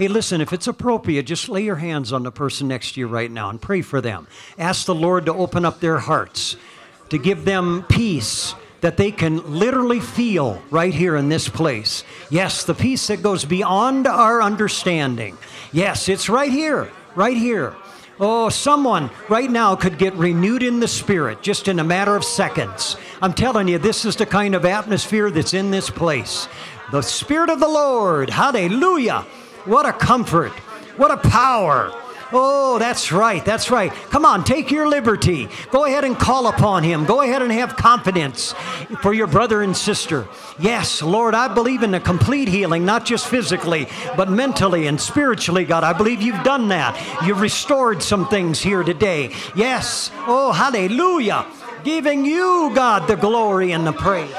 Hey, listen, if it's appropriate, just lay your hands on the person next to you right now and pray for them. Ask the Lord to open up their hearts, to give them peace that they can literally feel right here in this place. Yes, the peace that goes beyond our understanding. Yes, it's right here, right here. Oh, someone right now could get renewed in the spirit just in a matter of seconds. I'm telling you, this is the kind of atmosphere that's in this place. The Spirit of the Lord, hallelujah. What a comfort, what a power. Oh, that's right, that's right. Come on, take your liberty. Go ahead and call upon Him. Go ahead and have confidence for your brother and sister. Yes, Lord, I believe in a complete healing, not just physically, but mentally and spiritually, God. I believe you've done that. You've restored some things here today. Yes, oh, hallelujah. Giving you, God, the glory and the praise.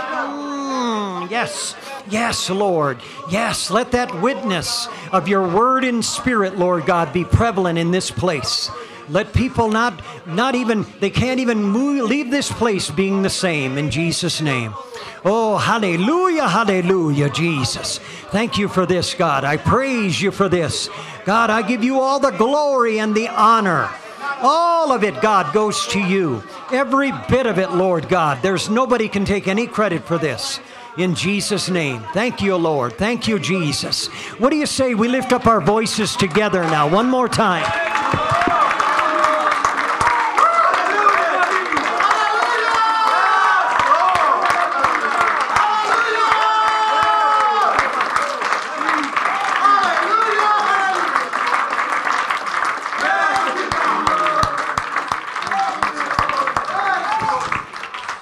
Yes. Yes, Lord. Yes, let that witness of your word and spirit, Lord God, be prevalent in this place. Let people not, not even, they can't even move, leave this place being the same in Jesus' name. Oh, hallelujah, hallelujah, Jesus. Thank you for this, God. I praise you for this. God, I give you all the glory and the honor. All of it, God, goes to you. Every bit of it, Lord God. There's nobody can take any credit for this in Jesus' name. Thank you, Lord. Thank you, Jesus. What do you say we lift up our voices together now, one more time?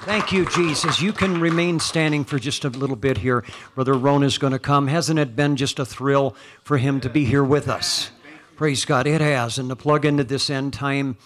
Thank you, Jesus. You can remain standing for just a little bit here. Brother Ron is going to come. Hasn't it been just a thrill for him to be here with us? Praise God. It has. And to plug into this end time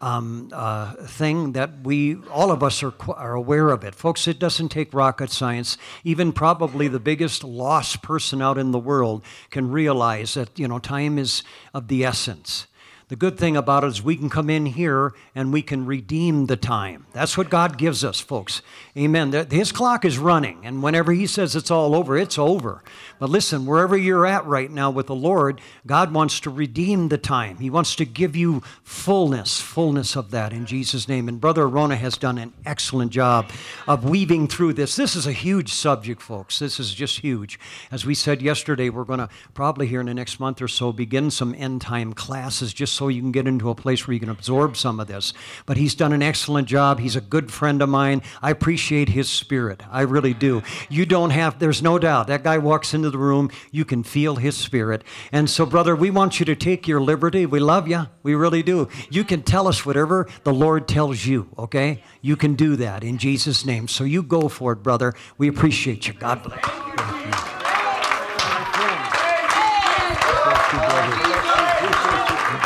um, uh, thing that we, all of us, are, are aware of it. Folks, it doesn't take rocket science. Even probably the biggest lost person out in the world can realize that, you know, time is of the essence. The good thing about it is we can come in here and we can redeem the time. That's what God gives us, folks. Amen. His clock is running, and whenever He says it's all over, it's over. But listen, wherever you're at right now with the Lord, God wants to redeem the time. He wants to give you fullness, fullness of that in Jesus' name. And Brother Arona has done an excellent job of weaving through this. This is a huge subject, folks. This is just huge. As we said yesterday, we're going to probably here in the next month or so begin some end time classes just so you can get into a place where you can absorb some of this. But he's done an excellent job. He's a good friend of mine. I appreciate his spirit. I really do. You don't have, there's no doubt. That guy walks into the room, you can feel his spirit. And so, brother, we want you to take your liberty. We love you. We really do. You can tell us whatever the Lord tells you, okay? You can do that in Jesus' name. So you go for it, brother. We appreciate you. God bless you.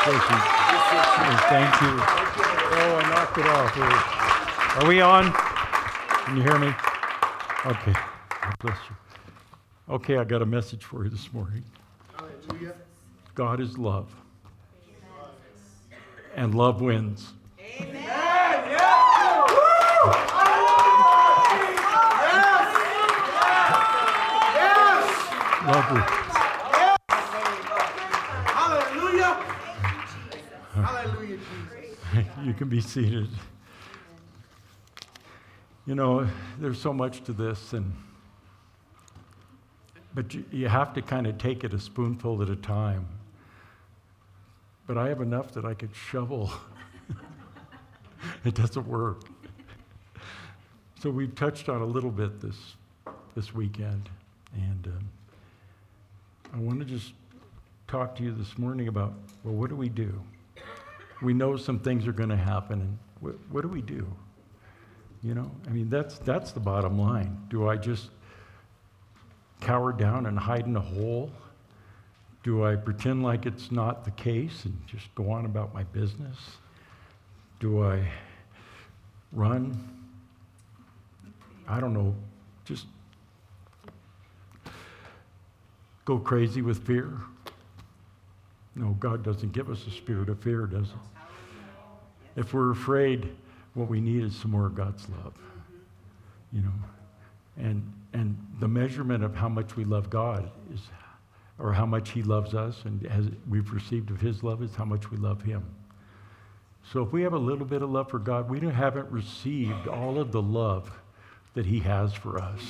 Thank you. Thank you. Oh, I knocked it off. Are we on? Can you hear me? Okay. God bless you. Okay, I got a message for you this morning. Hallelujah. God is love. And love wins. Amen. Love wins. you can be seated. You know, there's so much to this, and but you, you have to kind of take it a spoonful at a time. But I have enough that I could shovel. it doesn't work. So we've touched on a little bit this this weekend, and um, I want to just talk to you this morning about well, what do we do? We know some things are going to happen, and what, what do we do? You know, I mean, that's, that's the bottom line. Do I just cower down and hide in a hole? Do I pretend like it's not the case and just go on about my business? Do I run? I don't know, just go crazy with fear? No, God doesn't give us a spirit of fear, does He? If we're afraid, what we need is some more of God's love. You know, and and the measurement of how much we love God is or how much He loves us, and as we've received of His love, is how much we love Him. So if we have a little bit of love for God, we haven't received all of the love that He has for us.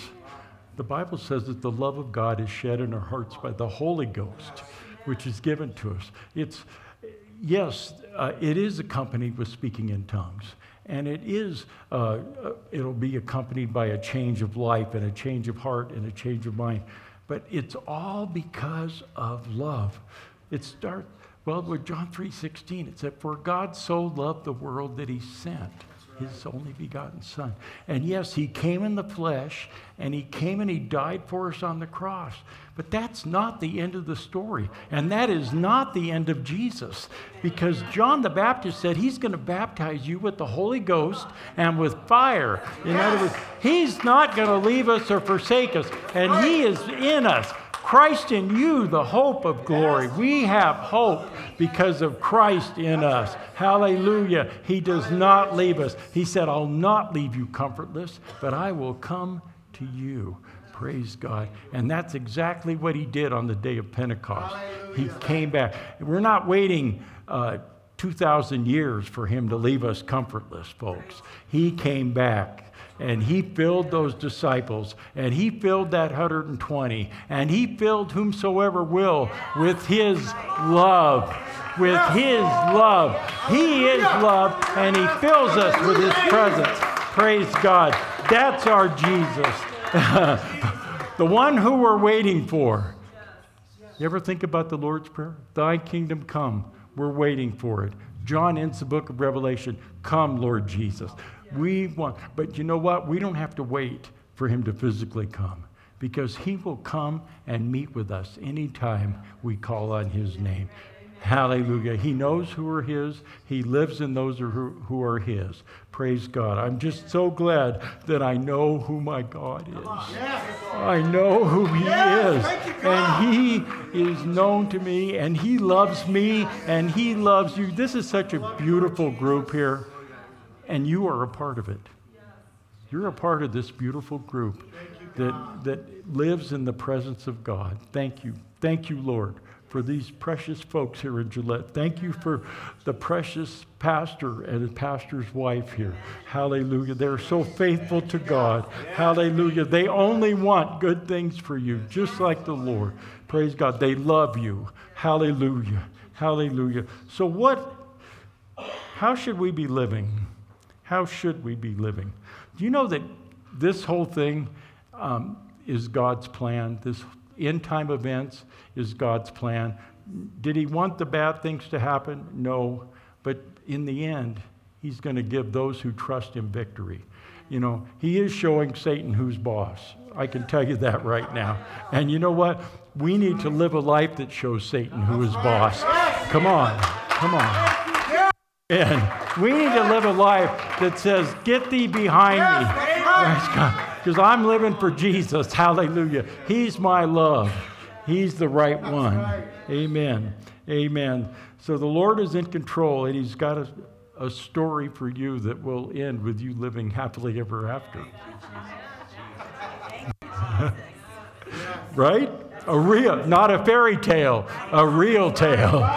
The Bible says that the love of God is shed in our hearts by the Holy Ghost, which is given to us. It's, yes, uh, it is accompanied with speaking in tongues. And it is, uh, uh, it'll be accompanied by a change of life and a change of heart and a change of mind. But it's all because of love. It starts, well, with John 3.16, it said, For God so loved the world that he sent his only begotten Son. And yes, he came in the flesh, and he came and he died for us on the cross. But that's not the end of the story. And that is not the end of Jesus. Because John the Baptist said he's going to baptize you with the Holy Ghost and with fire. In other words, he's not going to leave us or forsake us, and he is in us. Christ in you, the hope of glory. We have hope because of Christ in us. Hallelujah. He does not leave us. He said, I'll not leave you comfortless, but I will come to you. Praise God. And that's exactly what he did on the day of Pentecost. He came back. We're not waiting. Uh, 2,000 years for him to leave us comfortless, folks. He came back and he filled those disciples, and he filled that 120, and he filled whomsoever will with his love. With his love. He is love, and he fills us with his presence. Praise God. That's our Jesus. the one who we're waiting for. You ever think about the Lord's Prayer? Thy kingdom come. We're waiting for it. John ends the book of Revelation. Come, Lord Jesus. We want, but you know what? We don't have to wait for him to physically come because he will come and meet with us anytime we call on his name. Hallelujah. He knows who are his. He lives in those who are his. Praise God. I'm just so glad that I know who my God is. I know who he is. And he is known to me, and he loves me, and he loves you. This is such a beautiful group here and you are a part of it. You're a part of this beautiful group that, that lives in the presence of God. Thank you. Thank you, Lord, for these precious folks here in Gillette. Thank you for the precious pastor and pastor's wife here. Hallelujah. They're so faithful to God. Hallelujah. They only want good things for you, just like the Lord. Praise God. They love you. Hallelujah. Hallelujah. So, what, how should we be living? How should we be living? Do you know that this whole thing um, is God's plan? This end time events is God's plan. Did he want the bad things to happen? No. But in the end, he's going to give those who trust him victory. You know, he is showing Satan who's boss. I can tell you that right now. And you know what? We need to live a life that shows Satan who is boss. Come on. Come on. And we need to live a life that says, Get thee behind me. Praise God. Because I'm living for Jesus. Hallelujah. He's my love. He's the right one. Amen. Amen. So the Lord is in control, and He's got a, a story for you that will end with you living happily ever after. right? A real, not a fairy tale, a real tale.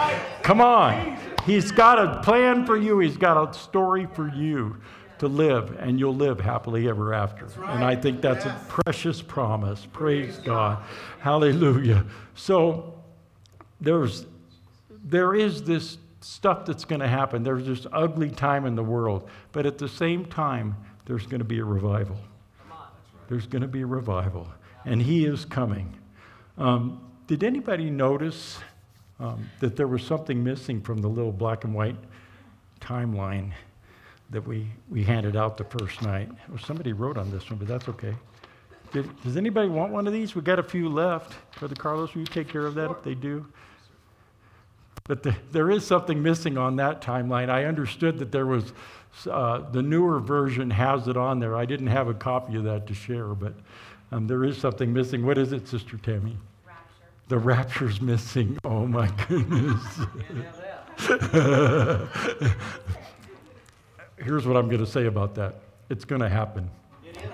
Come on. He's got a plan for you, He's got a story for you to live, and you'll live happily ever after. Right. And I think that's yes. a precious promise. Praise God. Hallelujah. So there's there is this stuff that's going to happen. There's this ugly time in the world, but at the same time, there's going to be a revival. There's going to be a revival, and He is coming. Um, did anybody notice um, that there was something missing from the little black and white timeline that we, we handed out the first night. Well, somebody wrote on this one, but that's okay. Did, does anybody want one of these? We've got a few left. Brother Carlos, will you take care of that if they do? But the, there is something missing on that timeline. I understood that there was, uh, the newer version has it on there. I didn't have a copy of that to share, but um, there is something missing. What is it, Sister Tammy? The rapture's missing. Oh my goodness. Here's what I'm going to say about that it's going to happen.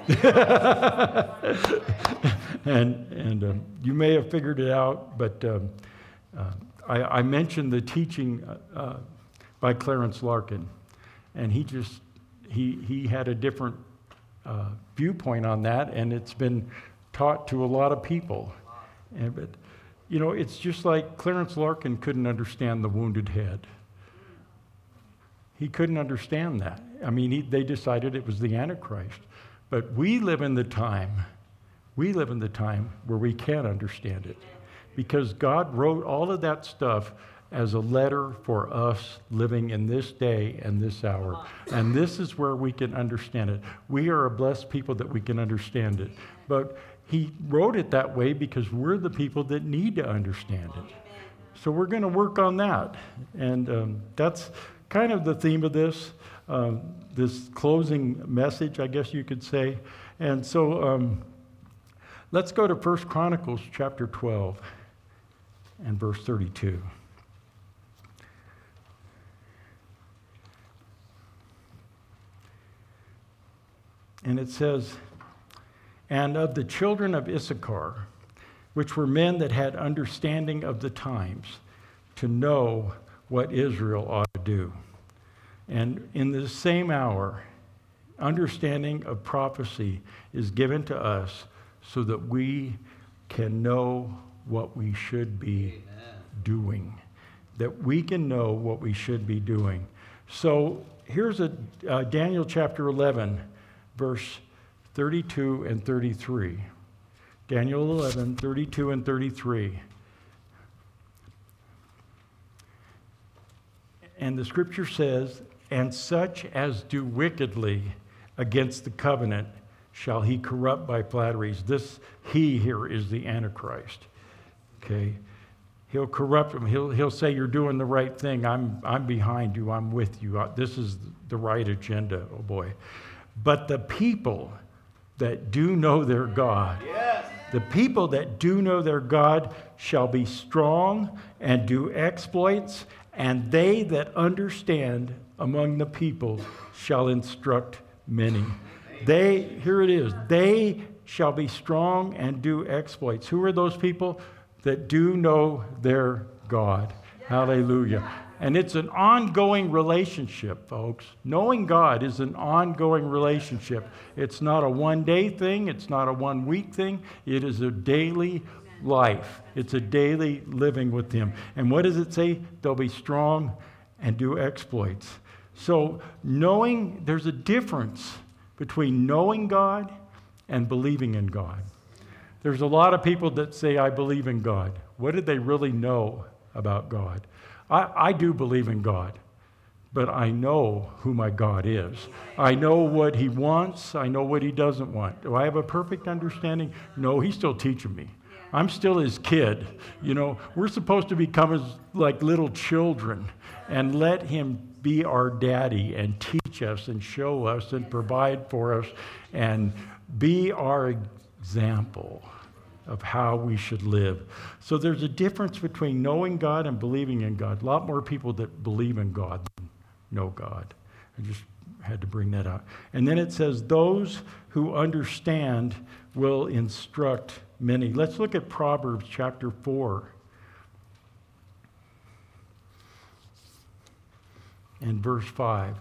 and and um, you may have figured it out, but um, uh, I, I, mentioned the teaching uh, uh, by Clarence Larkin, and he just he he had a different uh, viewpoint on that, and it's been taught to a lot of people. And, but you know, it's just like Clarence Larkin couldn't understand the wounded head. He couldn't understand that. I mean, he, they decided it was the Antichrist. But we live in the time, we live in the time where we can understand it. Because God wrote all of that stuff as a letter for us living in this day and this hour. And this is where we can understand it. We are a blessed people that we can understand it. But he wrote it that way because we're the people that need to understand it. So we're going to work on that. And um, that's kind of the theme of this, um, this closing message, I guess you could say. And so um, let's go to 1 Chronicles chapter 12 and verse 32. And it says, And of the children of Issachar, which were men that had understanding of the times, to know what Israel ought to do. And in the same hour, understanding of prophecy is given to us so that we can know what we should be Amen. doing. That we can know what we should be doing. So here's a uh, Daniel chapter 11, verse 32 and 33. Daniel 11, 32 and 33. And the scripture says, And such as do wickedly against the covenant shall he corrupt by flatteries. This he here is the Antichrist. Okay? He'll corrupt them. He'll, he'll say, You're doing the right thing. I'm, I'm behind you. I'm with you. Uh, this is the right agenda. Oh boy. But the people that do know their God, yes. the people that do know their God shall be strong and do exploits, and they that understand among the people shall instruct many. They, here it is, they shall be strong and do exploits. Who are those people that do know their God? Hallelujah. And it's an ongoing relationship, folks. Knowing God is an ongoing relationship. It's not a one day thing, it's not a one week thing, it is a daily life. It's a daily living with Him. And what does it say? They'll be strong and do exploits. So, knowing, there's a difference between knowing God and believing in God. There's a lot of people that say, I believe in God. What did they really know about God? I, I do believe in God, but I know who my God is. I know what He wants, I know what He doesn't want. Do I have a perfect understanding? No, He's still teaching me. I'm still his kid. You know, we're supposed to become as like little children and let him be our daddy and teach us and show us and provide for us and be our example of how we should live. So there's a difference between knowing God and believing in God. A lot more people that believe in God than know God. I just had to bring that out. And then it says, Those who understand will instruct many. Let's look at Proverbs chapter 4 and verse 5.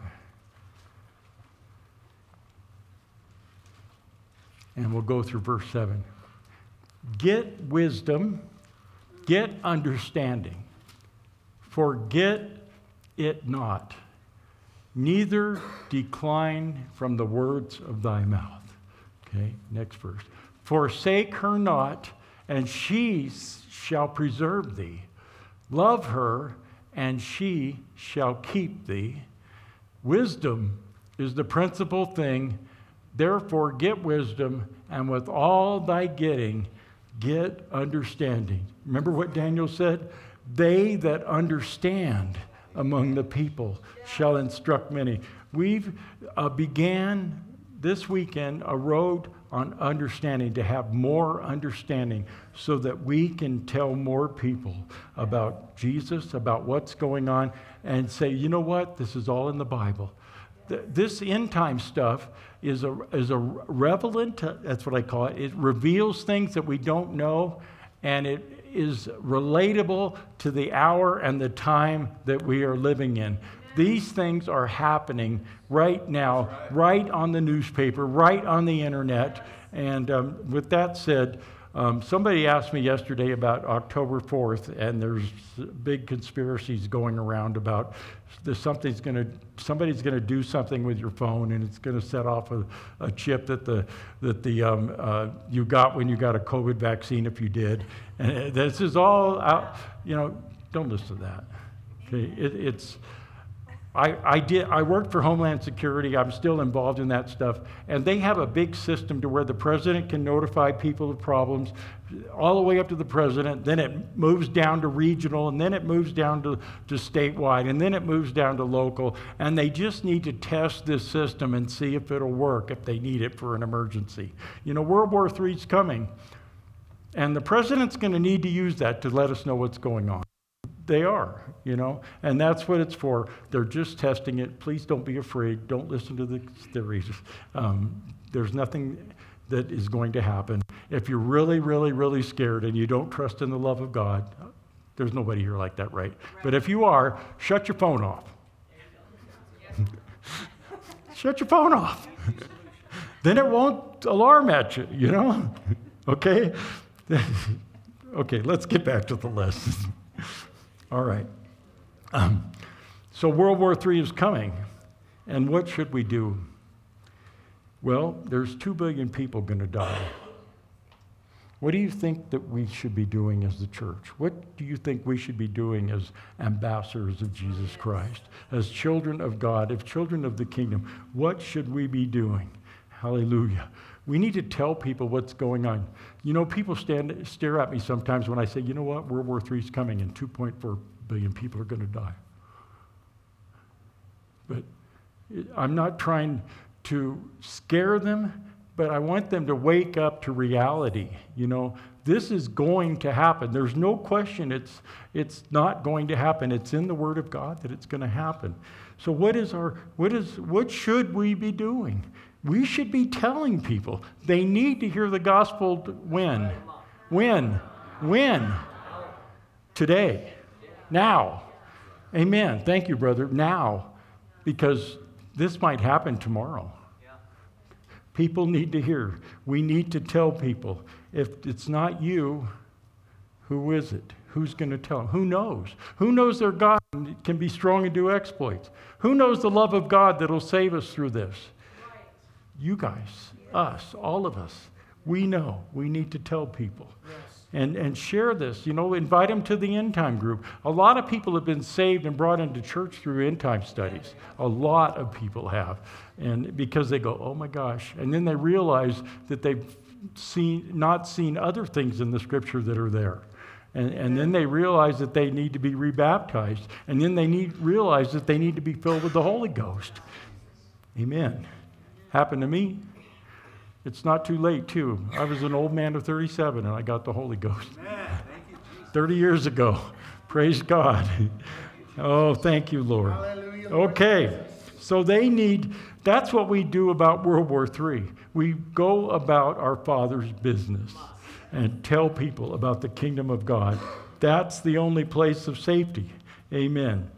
And we'll go through verse 7. Get wisdom, get understanding, forget it not, neither decline from the words of thy mouth. Okay, next verse. Forsake her not, and she shall preserve thee. Love her, and she shall keep thee. Wisdom is the principal thing. Therefore, get wisdom, and with all thy getting, get understanding. Remember what Daniel said? They that understand among the people shall instruct many. We've uh, began this weekend a road on understanding, to have more understanding so that we can tell more people about Jesus, about what's going on, and say, you know what? This is all in the Bible. Th- this end time stuff is a, is a relevant, that's what I call it. It reveals things that we don't know, and it is relatable to the hour and the time that we are living in. These things are happening right now, right on the newspaper, right on the internet. And um, with that said, um, somebody asked me yesterday about October 4th, and there's big conspiracies going around about something's going to somebody's going to do something with your phone, and it's going to set off a, a, chip that the that the um, uh, you got when you got a COVID vaccine, if you did. And this is all out. You know, don't listen to that. Okay, it, it's I, I, did, I worked for Homeland Security. I'm still involved in that stuff. And they have a big system to where the president can notify people of problems all the way up to the president. Then it moves down to regional, and then it moves down to, to statewide, and then it moves down to local. And they just need to test this system and see if it'll work if they need it for an emergency. You know, World War III is coming. And the president's going to need to use that to let us know what's going on. They are, you know, and that's what it's for. They're just testing it. Please don't be afraid. Don't listen to the theories. Um, there's nothing that is going to happen. If you're really, really, really scared and you don't trust in the love of God, there's nobody here like that, right? right. But if you are, shut your phone off. shut your phone off. then it won't alarm at you, you know? okay? okay, let's get back to the lesson. All right. Um, so World War III is coming, and what should we do? Well, there's two billion people going to die. What do you think that we should be doing as the church? What do you think we should be doing as ambassadors of Jesus Christ, as children of God, as children of the kingdom? What should we be doing? Hallelujah. We need to tell people what's going on. You know, people stand, stare at me sometimes when I say, you know what, World War III is coming and 2.4 billion people are going to die. But I'm not trying to scare them, but I want them to wake up to reality. You know, this is going to happen. There's no question it's, it's not going to happen. It's in the Word of God that it's going to happen. So what is our what is what should we be doing? We should be telling people they need to hear the gospel when? When? When? Today. Now. Amen. Thank you, brother. Now. Because this might happen tomorrow. People need to hear. We need to tell people. If it's not you, who is it? Who's going to tell them? Who knows? Who knows their God can be strong and do exploits? Who knows the love of God that'll save us through this? You guys, us, all of us, we know we need to tell people. Yes. And, and share this, you know, invite them to the end time group. A lot of people have been saved and brought into church through end time studies. A lot of people have. And because they go, oh my gosh. And then they realize that they've seen, not seen other things in the scripture that are there. And, and then they realize that they need to be rebaptized. And then they need, realize that they need to be filled with the Holy Ghost. Amen. Happened to me. It's not too late, too. I was an old man of 37 and I got the Holy Ghost. Man, you, 30 years ago. Praise God. Oh, thank you, Lord. Hallelujah, okay. So they need, that's what we do about World War III. We go about our Father's business and tell people about the kingdom of God. That's the only place of safety. Amen.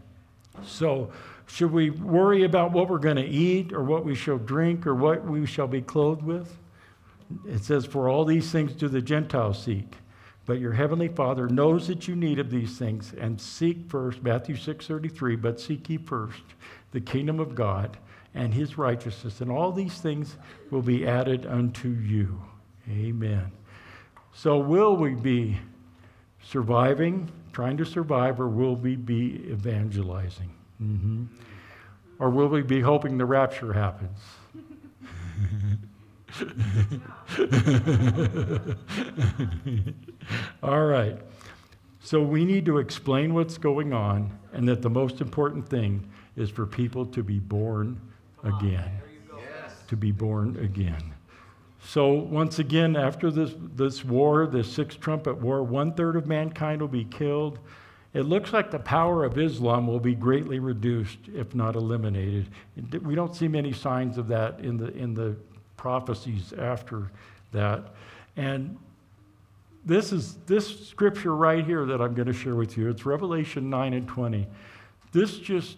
So, should we worry about what we're going to eat or what we shall drink or what we shall be clothed with? It says, For all these things do the Gentiles seek. But your heavenly Father knows that you need of these things, and seek first, Matthew 6:33, but seek ye first the kingdom of God and his righteousness, and all these things will be added unto you. Amen. So will we be surviving, trying to survive, or will we be evangelizing? Mm-hmm. Or will we be hoping the rapture happens? All right. So we need to explain what's going on, and that the most important thing is for people to be born again. To be born again. So, once again, after this, this war, this sixth trumpet war, one third of mankind will be killed it looks like the power of Islam will be greatly reduced, if not eliminated. We don't see many signs of that in the, in the prophecies after that. And this is this scripture right here that I'm going to share with you. It's Revelation 9 and 20. This just,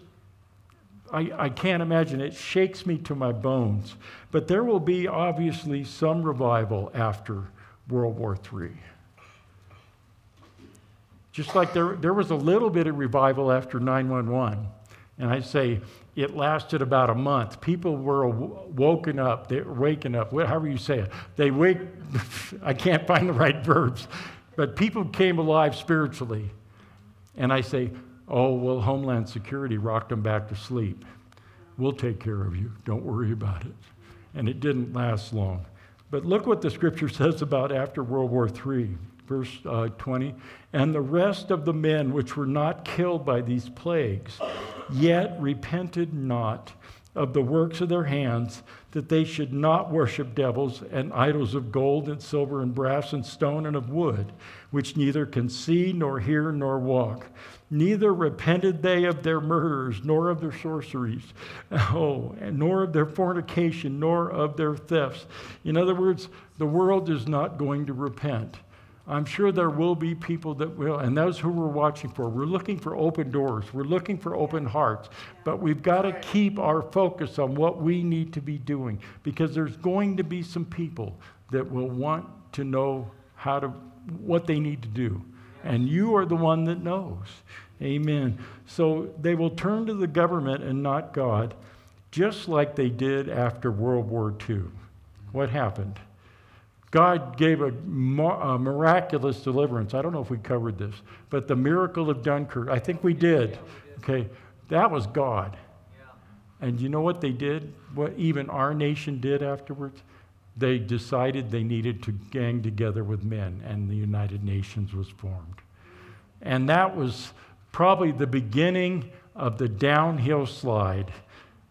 I, I can't imagine. It shakes me to my bones. But there will be obviously some revival after World War III. Just like there, there was a little bit of revival after 911. And I say it lasted about a month. People were woken up, they waking up, however you say it. They wake, I can't find the right verbs, but people came alive spiritually. And I say, oh, well, Homeland Security rocked them back to sleep. We'll take care of you. Don't worry about it. And it didn't last long. But look what the scripture says about after World War III verse uh, 20, and the rest of the men which were not killed by these plagues, yet repented not of the works of their hands, that they should not worship devils and idols of gold and silver and brass and stone and of wood, which neither can see nor hear nor walk. Neither repented they of their murders, nor of their sorceries, oh, nor of their fornication, nor of their thefts. In other words, the world is not going to repent. I'm sure there will be people that will, and those who we're watching for. We're looking for open doors, we're looking for open hearts, but we've got to keep our focus on what we need to be doing because there's going to be some people that will want to know how to, what they need to do. And you are the one that knows. Amen. So they will turn to the government and not God, just like they did after World War II. What happened? God gave a, miraculous deliverance. I don't know if we covered this, but the miracle of Dunkirk, I think we did. Okay, that was God. And you know what they did? What even our nation did afterwards? They decided they needed to gang together with men, and the United Nations was formed. And that was probably the beginning of the downhill slide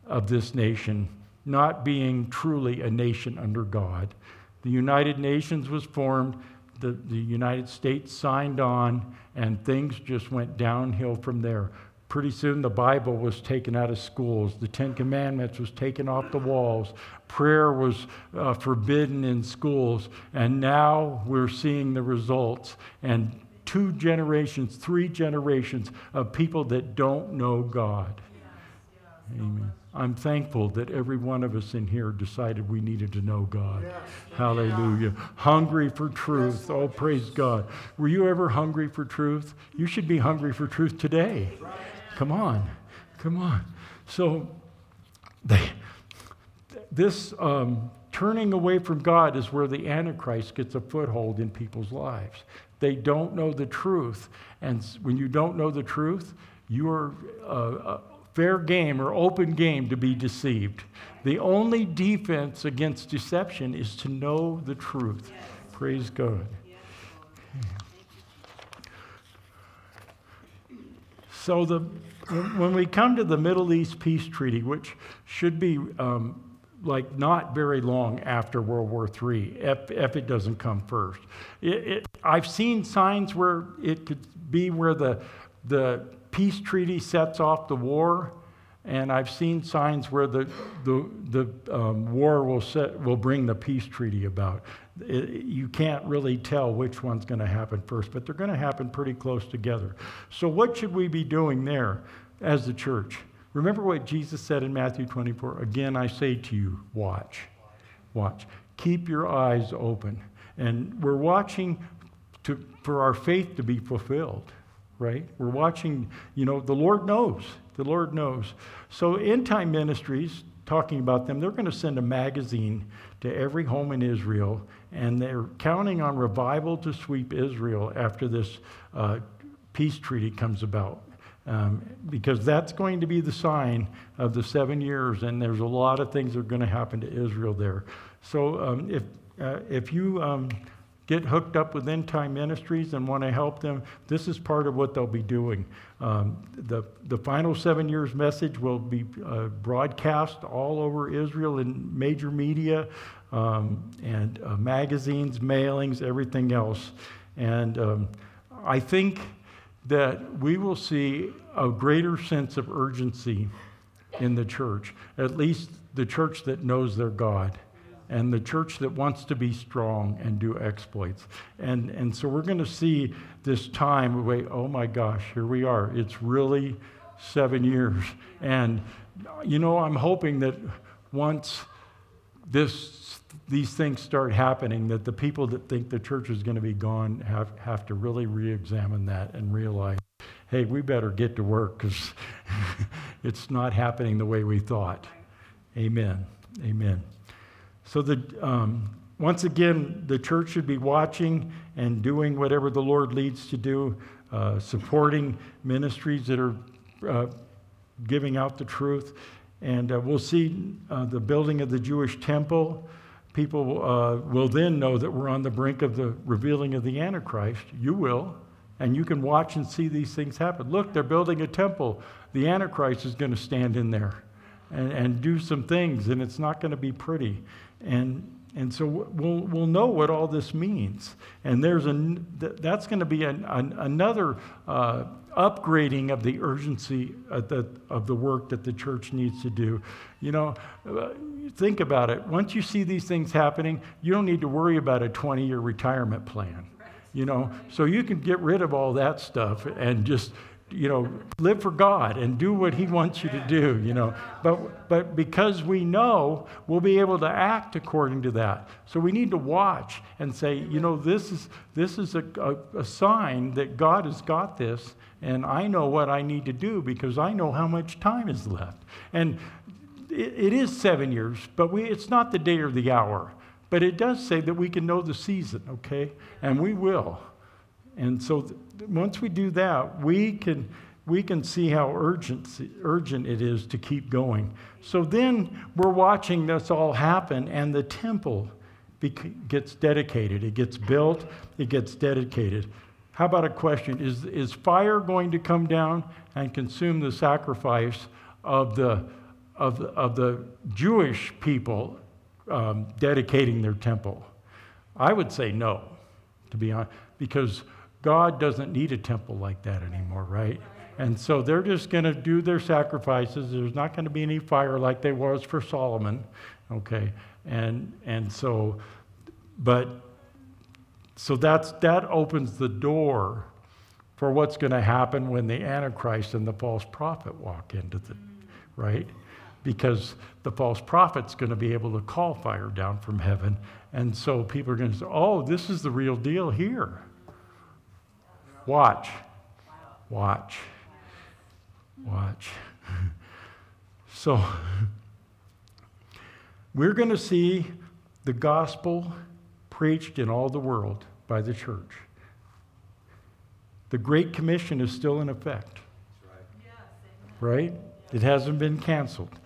of this nation, not being truly a nation under God the United Nations was formed, the, the United States signed on, and things just went downhill from there. Pretty soon, the Bible was taken out of schools. The Ten Commandments was taken off the walls. Prayer was uh, forbidden in schools. And now we're seeing the results. And two generations, three generations of people that don't know God. Yes, yes. Amen. I'm thankful that every one of us in here decided we needed to know God. Yes. Hallelujah. Yeah. Hungry for truth. Yes. Oh, praise God. Were you ever hungry for truth? You should be hungry for truth today. Right. Come on. Come on. So, they, this um, turning away from God is where the Antichrist gets a foothold in people's lives. They don't know the truth. And when you don't know the truth, you are. Uh, uh, fair game or open game to be deceived. The only defense against deception is to know the truth. Yes. Praise God. So, the, when we come to the Middle East Peace Treaty, which should be um, like not very long after World War III, if, if it doesn't come first, it, it, I've seen signs where it could be where the, the peace treaty sets off the war, and I've seen signs where the, the, the um, war will, set, will bring the peace treaty about. It, you can't really tell which one's going to happen first, but they're going to happen pretty close together. So, what should we be doing there as the church? Remember what Jesus said in Matthew 24 Again, I say to you, watch. Watch. Keep your eyes open. And we're watching to, for our faith to be fulfilled right? We're watching, you know, the Lord knows. The Lord knows. So, End Time Ministries, talking about them, they're going to send a magazine to every home in Israel, and they're counting on revival to sweep Israel after this uh, peace treaty comes about. Um, because that's going to be the sign of the seven years, and there's a lot of things that are going to happen to Israel there. So, um, if, uh, if you um, get hooked up with End Time Ministries and want to help them, this is part of what they'll be doing. Um, the, the final seven years message will be uh, broadcast all over Israel in major media um, and uh, magazines, mailings, everything else. And um, I think that we will see a greater sense of urgency in the church, at least the church that knows their God and the church that wants to be strong and do exploits. And, and so we're going to see this time, wait, oh my gosh, here we are. It's really seven years. And, you know, I'm hoping that once this, these things start happening, that the people that think the church is going to be gone have, have to really re examine that and realize hey, we better get to work because it's not happening the way we thought. Amen. Amen. So the, um, once again, the church should be watching and doing whatever the Lord leads to do, uh, supporting ministries that are uh, giving out the truth. And uh, we'll see uh, the building of the Jewish temple. People uh, will then know that we're on the brink of the revealing of the Antichrist. You will. And you can watch and see these things happen. Look, they're building a temple. The Antichrist is going to stand in there and, and do some things, and it's not going to be pretty. And, and so we'll, we'll know what all this means. And there's a, that's going to be an, an, another uh, upgrading of the urgency of the, of the work that the church needs to do. You know, uh, think about it. Once you see these things happening, you don't need to worry about a 20 year retirement plan. You know, so you can get rid of all that stuff and just you know, live for God and do what He wants you to do, you know. But, but because we know, we'll be able to act according to that. So we need to watch and say, you know, this is, this is a, a, a sign that God has got this, and I know what I need to do because I know how much time is left. And it, it is seven years, but we, it's not the day or the hour. But it does say that we can know the season, okay? And we will. And so th- once we do that, we can, we can see how urgent, urgent it is to keep going. So then we're watching this all happen, and the temple gets dedicated. It gets built, it gets dedicated. How about a question? Is, is fire going to come down and consume the sacrifice of the, of of the Jewish people um, dedicating their temple? I would say no, to be honest, because God doesn't need a temple like that anymore, right? And so they're just going to do their sacrifices. There's not going to be any fire like there was for Solomon, okay? And and so, but so that's that opens the door for what's going to happen when the Antichrist and the false prophet walk into the, right? Because the false prophet's going to be able to call fire down from heaven, and so people are going to say, "Oh, this is the real deal here." Watch. Watch. Watch. so, we're going to see the gospel preached in all the world by the church. The Great Commission is still in effect. Right? It hasn't been canceled.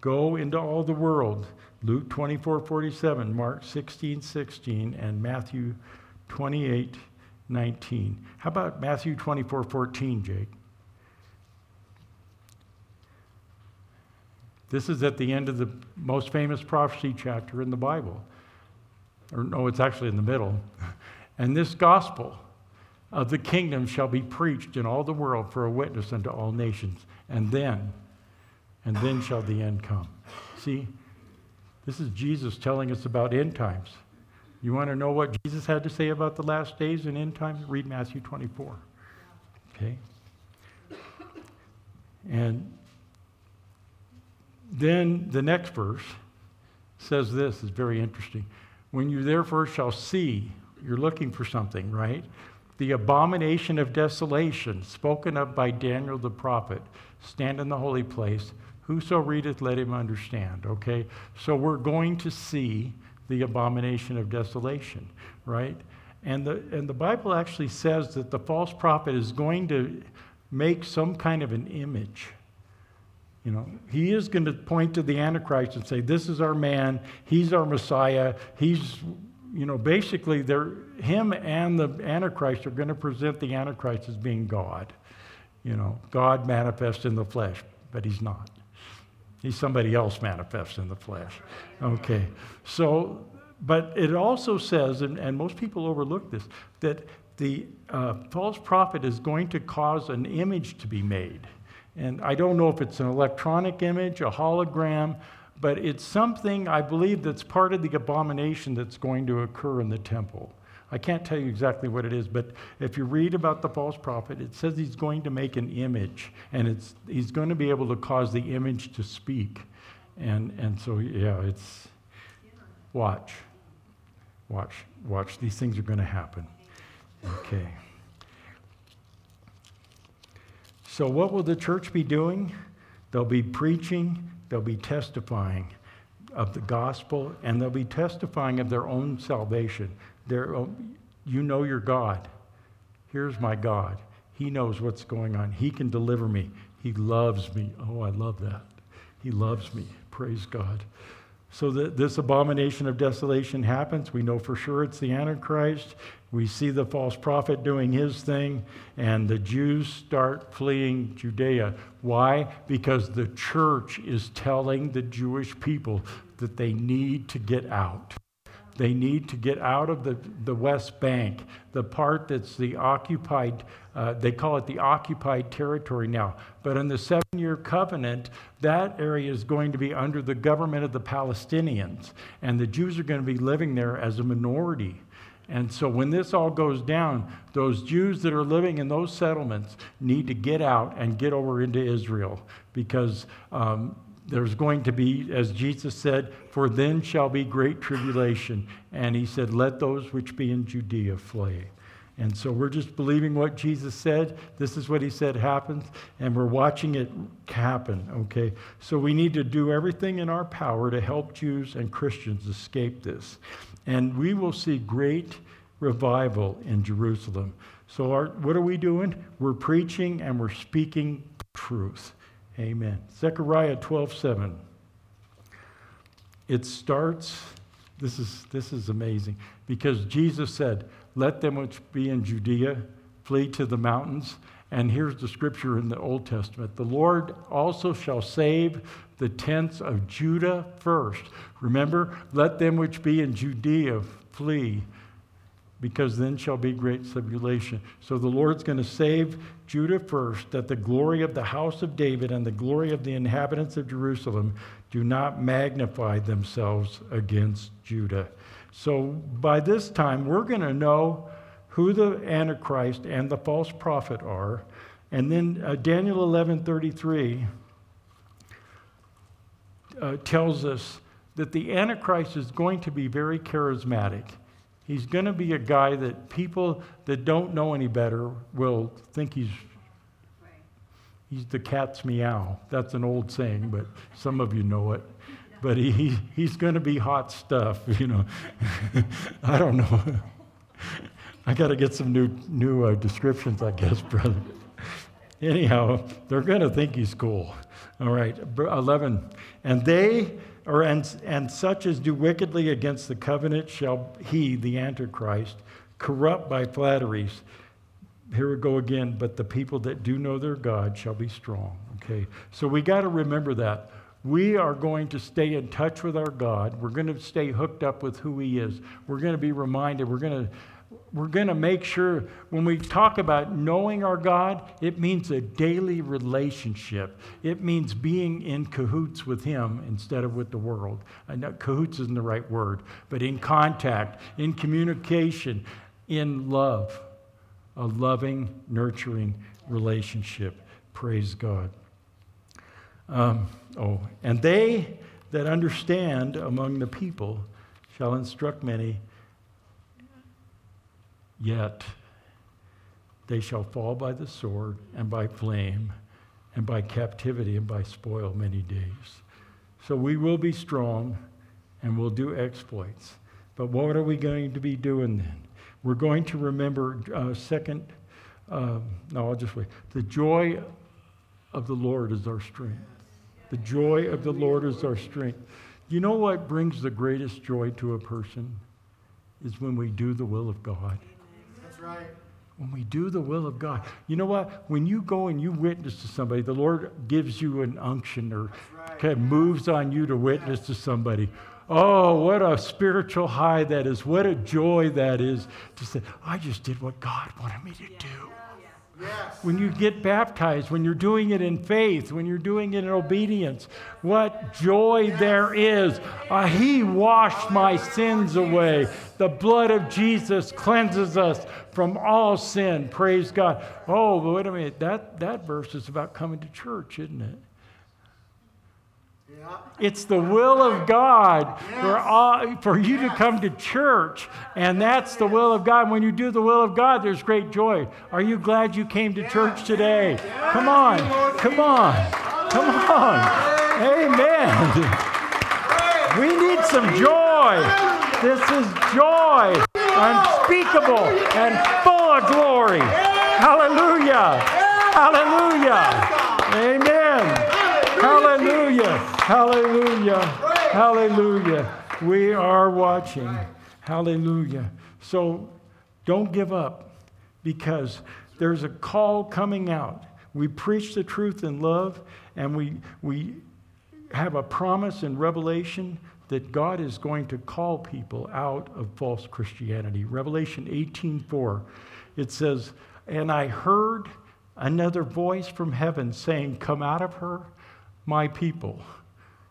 Go into all the world. Luke 24 47, Mark 16 16, and Matthew 28 19. How about Matthew 24 14, Jake? This is at the end of the most famous prophecy chapter in the Bible. Or, no, it's actually in the middle. And this gospel of the kingdom shall be preached in all the world for a witness unto all nations. And then, and then shall the end come. See, this is Jesus telling us about end times. You want to know what Jesus had to say about the last days and end times? Read Matthew 24. Okay? And then the next verse says this is very interesting. When you therefore shall see, you're looking for something, right? The abomination of desolation, spoken of by Daniel the prophet, stand in the holy place. Whoso readeth, let him understand. Okay? So we're going to see the abomination of desolation, right? And the, and the Bible actually says that the false prophet is going to make some kind of an image. You know, he is going to point to the Antichrist and say, This is our man, he's our Messiah, he's, you know, basically, they're, him and the Antichrist are going to present the Antichrist as being God. You know, God manifest in the flesh, but he's not. He's somebody else manifest in the flesh. Okay. So, but it also says, and, and most people overlook this, that the uh, false prophet is going to cause an image to be made. And I don't know if it's an electronic image, a hologram, but it's something I believe that's part of the abomination that's going to occur in the temple. I can't tell you exactly what it is, but if you read about the false prophet, it says he's going to make an image, and it's, he's going to be able to cause the image to speak. And, and so, yeah, it's watch. Watch. Watch. These things are going to happen. Okay. So, what will the church be doing? They'll be preaching, they'll be testifying of the gospel, and they'll be testifying of their own salvation. Their, oh, you know your God. Here's my God. He knows what's going on. He can deliver me. He loves me. Oh, I love that. He loves me. Praise God. So that this abomination of desolation happens. We know for sure it's the Antichrist. We see the false prophet doing his thing, and the Jews start fleeing Judea. Why? Because the church is telling the Jewish people that they need to get out. They need to get out of the, the West Bank, the part that's the occupied, uh, they call it the occupied territory now. But in the seven year covenant, that area is going to be under the government of the Palestinians. And the Jews are going to be living there as a minority. And so when this all goes down, those Jews that are living in those settlements need to get out and get over into Israel because um, there's going to be, as Jesus said, for then shall be great tribulation. And he said, let those which be in Judea flee. And so we're just believing what Jesus said. This is what he said happens, and we're watching it happen, okay? So we need to do everything in our power to help Jews and Christians escape this. And we will see great revival in Jerusalem. So, our, what are we doing? We're preaching and we're speaking truth. Amen. Zechariah 12 7. It starts, this is, this is amazing, because Jesus said, Let them which be in Judea flee to the mountains. And here's the scripture in the Old Testament The Lord also shall save the tents of Judah first. Remember, let them which be in Judea flee because then shall be great tribulation. So the Lord's going to save Judah first, that the glory of the house of David and the glory of the inhabitants of Jerusalem do not magnify themselves against Judah. So by this time, we're going to know who the Antichrist and the false prophet are. And then uh, Daniel 11:33 uh, tells us that the Antichrist is going to be very charismatic. He's going to be a guy that people that don't know any better will think he's he's the cat's meow. That's an old saying, but some of you know it. But he, he he's going to be hot stuff, you know. I don't know. I got to get some new new uh, descriptions, I guess, brother. Anyhow, they're going to think he's cool. All right, 11. And they or and, and such as do wickedly against the covenant shall he, the Antichrist, corrupt by flatteries. Here we go again, but the people that do know their God shall be strong. Okay, so we got to remember that. We are going to stay in touch with our God. We're going to stay hooked up with who He is. We're going to be reminded. We're going to we're going to make sure when we talk about knowing our God, it means a daily relationship. It means being in cahoots with Him instead of with the world. I know cahoots isn't the right word, but in contact, in communication, in love, a loving, nurturing relationship. Praise God. Um, oh, and they that understand among the people shall instruct many Yet they shall fall by the sword and by flame and by captivity and by spoil many days. So we will be strong and we'll do exploits. But what are we going to be doing then? We're going to remember, uh, second, uh, no, I'll just wait. The joy of the Lord is our strength. The joy of the Lord is our strength. You know what brings the greatest joy to a person? Is when we do the will of God right. When we do the will of God. You know what? When you go and you witness to somebody, the Lord gives you an unction or right. kind of moves on you to witness to somebody. Oh, what a spiritual high that is. What a joy that is to say, I just did what God wanted me to do. Yes. When you get baptized, when you're doing it in faith, when you're doing it in obedience, what joy yes. there is. Uh, he washed my sins away. The blood of Jesus cleanses us from all sin. Praise God. Oh, but wait a minute. That, that verse is about coming to church, isn't it? It's the will of God for, all, for you to come to church, and that's the will of God. When you do the will of God, there's great joy. Are you glad you came to church today? Come on, come on, come on. Amen. We need some joy. This is joy, unspeakable and full of glory. Hallelujah. Hallelujah. Amen. Hallelujah. Hallelujah. Hallelujah. We are watching. Hallelujah. So don't give up because there's a call coming out. We preach the truth in love and we, we have a promise in Revelation that God is going to call people out of false Christianity. Revelation 18:4 it says, "And I heard another voice from heaven saying, Come out of her my people.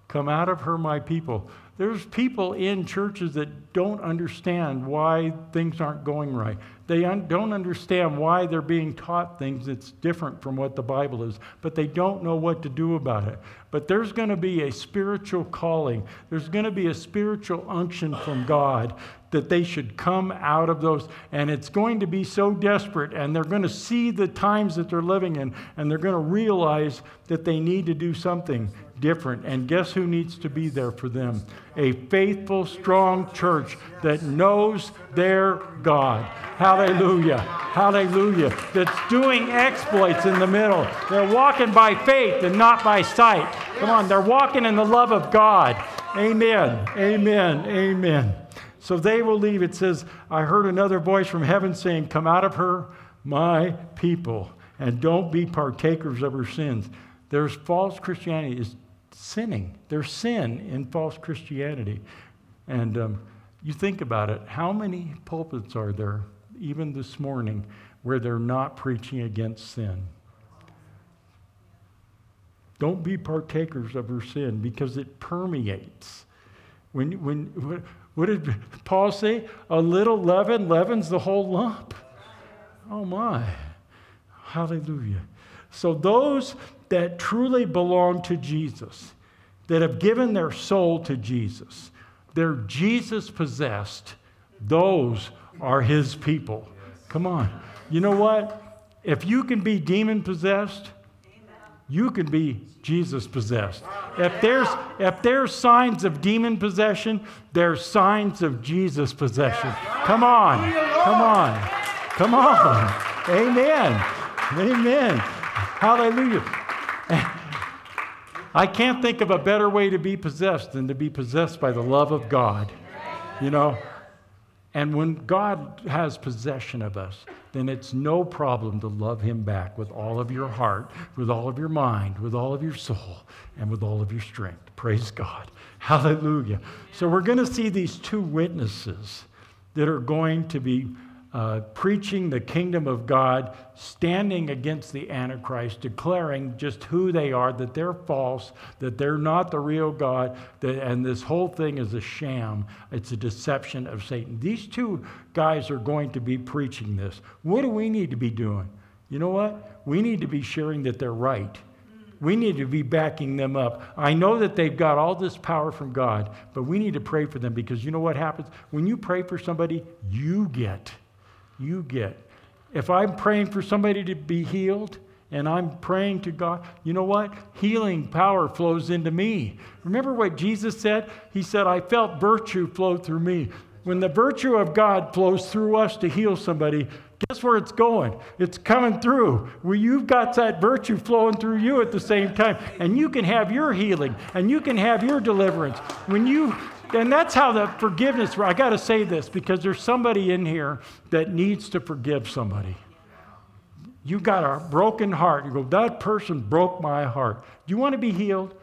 Come out of her, my people. There's people in churches that don't understand why things aren't going right. They un- don't understand why they're being taught things that's different from what the Bible is, but they don't know what to do about it. But there's going to be a spiritual calling, there's going to be a spiritual unction from God that they should come out of those. And it's going to be so desperate, and they're going to see the times that they're living in, and they're going to realize that they need to do something different. And guess who needs to be there for them? A faithful, strong church that knows their God. Hallelujah. Hallelujah. That's doing exploits in the middle. They're walking by faith and not by sight. Come on, they're walking in the love of God. Amen. Amen. Amen. So they will leave. It says, I heard another voice from heaven saying, Come out of her, my people, and don't be partakers of her sins. There's false Christianity is sinning. There's sin in false Christianity. And um, you think about it, how many pulpits are there, even this morning, where they're not preaching against sin? Don't be partakers of her sin because it permeates. When, when, what did Paul say? A little leaven leavens the whole lump. Oh my. Hallelujah. So, those that truly belong to Jesus, that have given their soul to Jesus, they're Jesus possessed, those are his people. Come on. You know what? If you can be demon possessed, you can be Jesus possessed. If there's, if there's signs of demon possession, there's signs of Jesus possession. Come on. Come on. Come on. Amen. Amen. Hallelujah. I can't think of a better way to be possessed than to be possessed by the love of God. You know, and when God has possession of us, then it's no problem to love Him back with all of your heart, with all of your mind, with all of your soul, and with all of your strength. Praise God. Hallelujah. So we're going to see these two witnesses that are going to be uh, preaching the kingdom of God, standing against the Antichrist, declaring just who they are, that they're false, that they're not the real God, that, and this whole thing is a sham. It's a deception of Satan. These two guys are going to be preaching this. What do we need to be doing? You know what? We need to be sharing that they're right. We need to be backing them up. I know that they've got all this power from God, but we need to pray for them because you know what happens? When you pray for somebody, you get you get. If I'm praying for somebody to be healed and I'm praying to God, you know what? Healing power flows into me. Remember what Jesus said? He said, I felt virtue flow through me. When the virtue of God flows through us to heal somebody, guess where it's going? It's coming through. Well, you've got that virtue flowing through you at the same time, and you can have your healing and you can have your deliverance. When you and that's how the forgiveness, I got to say this because there's somebody in here that needs to forgive somebody. You got a broken heart. You go, that person broke my heart. Do you want to be healed?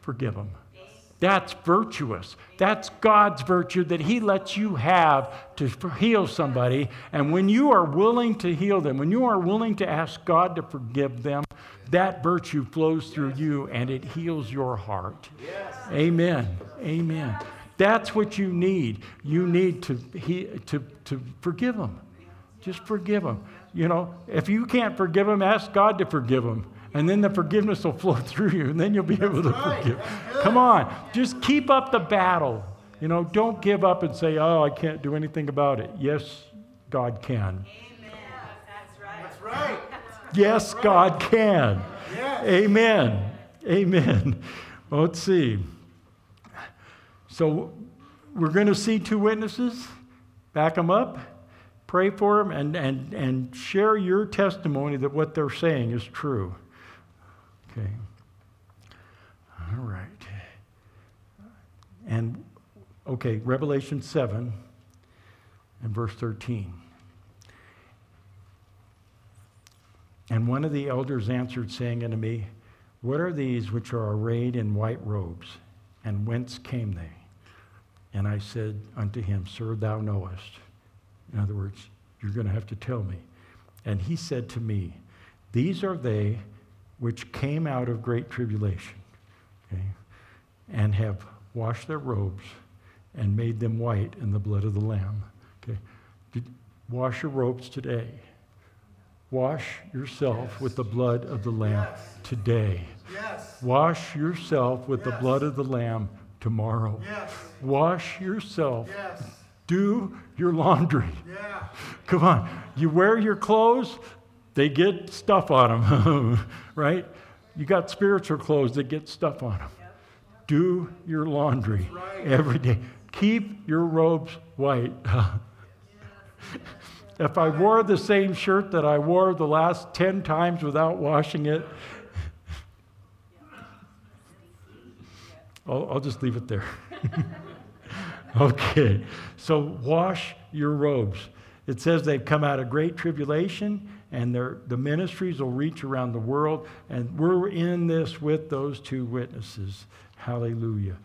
Forgive them. That's virtuous. That's God's virtue that He lets you have to heal somebody. And when you are willing to heal them, when you are willing to ask God to forgive them, that virtue flows through you and it heals your heart. Yes. Amen. Amen. That's what you need. You need to, he, to, to forgive them. Just forgive them. You know, if you can't forgive them, ask God to forgive them and then the forgiveness will flow through you, and then you'll be able to right. forgive. Come on, just keep up the battle. You know, don't give up and say, "Oh, I can't do anything about it." Yes, God can. Amen. That's right. That's right. Yes, right. God can. Yes. Amen. Amen. Well, let's see. So we're going to see two witnesses. Back them up pray for them and, and, and share your testimony that what they're saying is true. Okay. All right. And, okay, Revelation 7 and verse 13. And one of the elders answered, saying unto me, What are these which are arrayed in white robes, and whence came they? And I said unto him, Sir, thou knowest. In other words, you're going to have to tell me. And he said to me, These are they which came out of great tribulation, okay, and have washed their robes and made them white in the blood of the Lamb. Okay, Did, wash your robes today. Wash yourself yes. with the blood of the Lamb yes. today. Yes. Wash yourself with the blood of the Lamb tomorrow. Wash yourself. Do your laundry. Yeah. Come on. You wear your clothes, they get stuff on them, right? You got spiritual clothes that get stuff on them. Do your laundry right. every day. Keep your robes white. if I wore the same shirt that I wore the last 10 times without washing it, I'll, I'll just leave it there. okay, so wash your robes. It says they've come out of great tribulation and the ministries will reach around the world. And we're in this with those two witnesses. Hallelujah.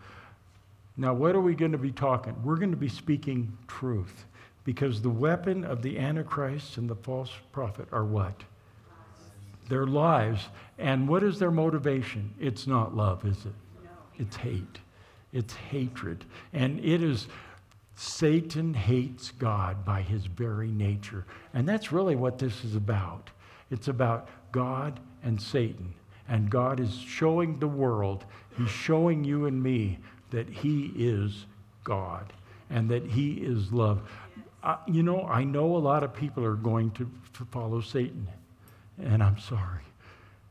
Now, what are we going to be talking? We're going to be speaking truth because the weapon of the Antichrist and the false prophet are what? Their lives. And what is their motivation? It's not love, is it? It's hate. It's hatred. And it is Satan hates God by his very nature. And that's really what this is about. It's about God and Satan. And God is showing the world, He's showing you and me that He is God and that He is love. You know, I know a lot of people are going to follow Satan, and I'm sorry.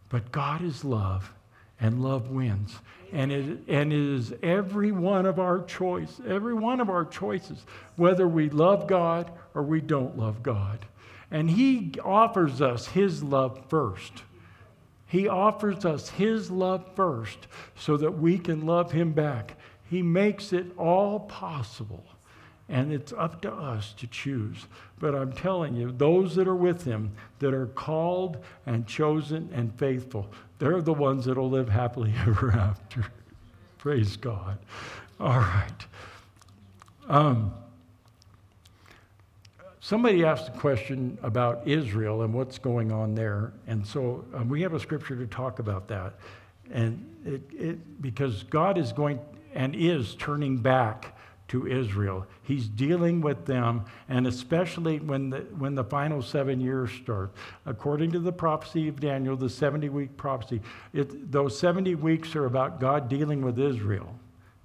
But God is love, and love wins. And it, and it is every one of our choice, every one of our choices, whether we love God or we don't love God. And He offers us His love first. He offers us His love first so that we can love Him back. He makes it all possible. And it's up to us to choose. But I'm telling you, those that are with him, that are called and chosen and faithful, they're the ones that'll live happily ever after. Praise God. All right. Um, somebody asked a question about Israel and what's going on there. And so um, we have a scripture to talk about that. And it, it, because God is going and is turning back to Israel. He's dealing with them, and especially when the, when the final seven years start. According to the prophecy of Daniel, the 70 week prophecy, it, those 70 weeks are about God dealing with Israel.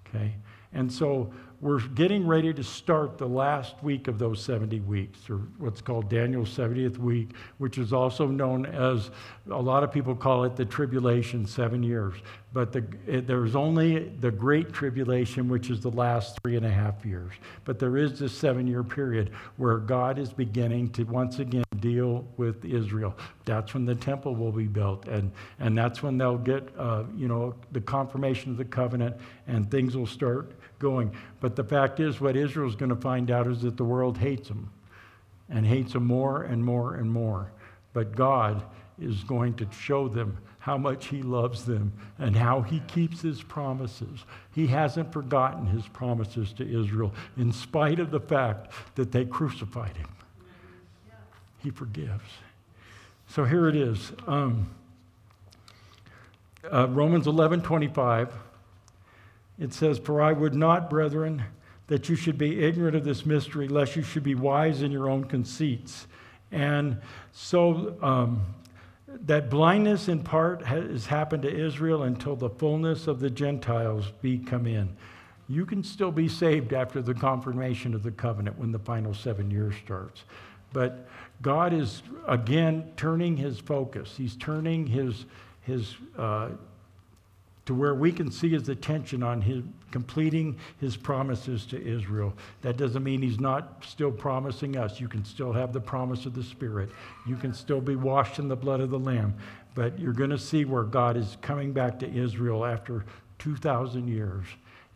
Okay? And so we're getting ready to start the last week of those 70 weeks, or what's called Daniel's 70th week, which is also known as, a lot of people call it the tribulation, seven years. But the, it, there's only the great tribulation, which is the last three and a half years. But there is this seven year period where God is beginning to once again deal with Israel. That's when the temple will be built, and, and that's when they'll get, uh, you know, the confirmation of the covenant, and things will start going. But the fact is, what Israel's going to find out is that the world hates them and hates them more and more and more. But God is going to show them how much he loves them and how he keeps his promises. He hasn't forgotten his promises to Israel in spite of the fact that they crucified him. He forgives. So here it is. Um, uh, Romans 11 25. It says, For I would not, brethren, that you should be ignorant of this mystery, lest you should be wise in your own conceits. And so um, that blindness in part has happened to Israel until the fullness of the Gentiles be come in. You can still be saved after the confirmation of the covenant when the final seven years starts. But God is again turning his focus. He's turning his, his uh, to where we can see his attention on his completing his promises to Israel. That doesn't mean he's not still promising us. You can still have the promise of the Spirit. You can still be washed in the blood of the Lamb. But you're going to see where God is coming back to Israel after 2,000 years,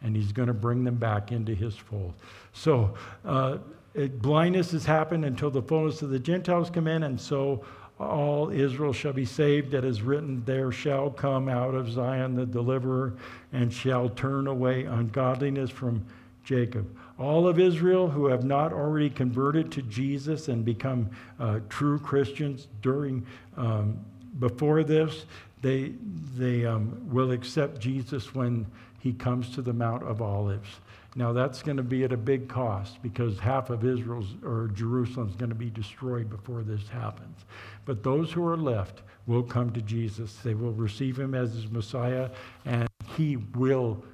and he's going to bring them back into his fold. So, uh, it, blindness has happened until the fullness of the Gentiles come in, and so all Israel shall be saved. That is written, There shall come out of Zion the deliverer, and shall turn away ungodliness from Jacob. All of Israel who have not already converted to Jesus and become uh, true Christians during um, before this, they, they um, will accept Jesus when he comes to the Mount of Olives. Now, that's going to be at a big cost because half of Israel's or Jerusalem is going to be destroyed before this happens. But those who are left will come to Jesus. They will receive him as his Messiah, and he will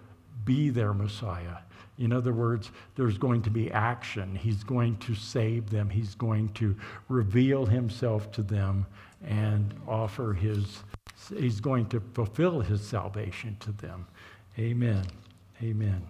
be their Messiah. In other words, there's going to be action. He's going to save them, he's going to reveal himself to them and offer his, he's going to fulfill his salvation to them. Amen. Amen.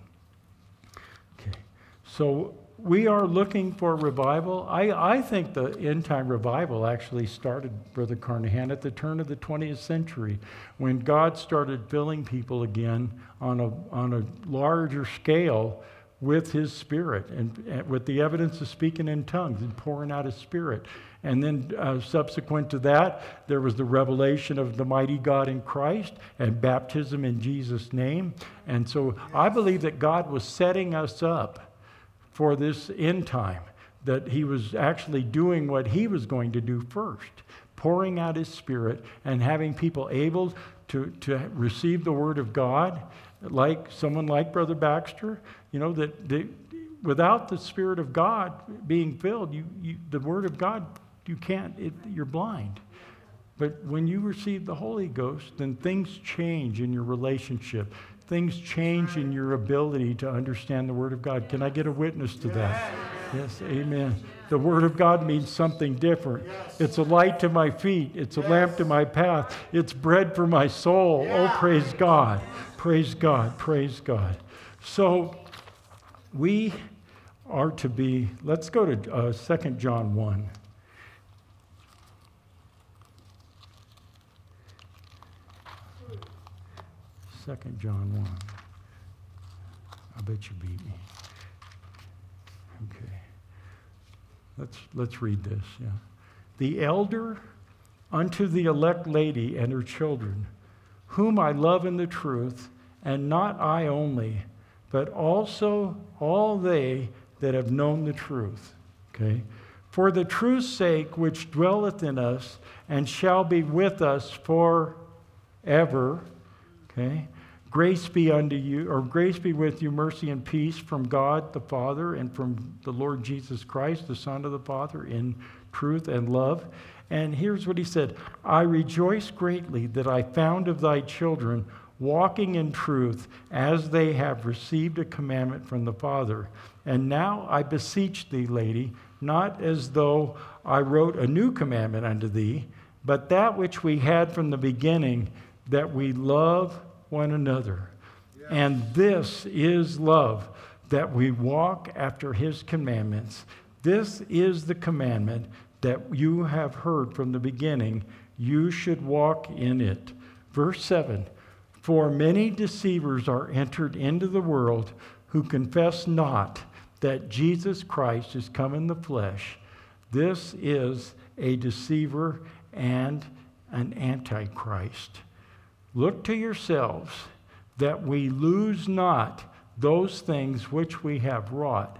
So we are looking for revival. I, I think the end time revival actually started, Brother Carnahan, at the turn of the 20th century when God started filling people again on a, on a larger scale with His Spirit and, and with the evidence of speaking in tongues and pouring out His Spirit. And then, uh, subsequent to that, there was the revelation of the mighty God in Christ and baptism in Jesus' name. And so I believe that God was setting us up for this end time, that he was actually doing what he was going to do first, pouring out his spirit and having people able to, to receive the word of God, like someone like Brother Baxter, you know, that, without the spirit of God being filled, you, you, the word of God, you can't, it, you're blind. But when you receive the Holy Ghost, then things change in your relationship things change in your ability to understand the Word of God. Can I get a witness to that? Yes, amen. The Word of God means something different. It's a light to my feet, it's a lamp to my path, it's bread for my soul. Oh, praise God. Praise God. Praise God. So we are to be, let's go to uh, 2 John 1. Second John 1. I bet you beat me. Okay. Let's, let's read this. Yeah. The elder unto the elect lady and her children, whom I love in the truth, and not I only, but also all they that have known the truth. Okay? For the truth's sake, which dwelleth in us and shall be with us forever. Okay? Grace be unto you, or grace be with you, mercy and peace from God the Father and from the Lord Jesus Christ, the Son of the Father, in truth and love. And here's what he said I rejoice greatly that I found of thy children walking in truth as they have received a commandment from the Father. And now I beseech thee, lady, not as though I wrote a new commandment unto thee, but that which we had from the beginning, that we love one another. And this is love, that we walk after his commandments. This is the commandment that you have heard from the beginning. You should walk in it. Verse 7 For many deceivers are entered into the world who confess not that Jesus Christ is come in the flesh. This is a deceiver and an antichrist. Look to yourselves that we lose not those things which we have wrought,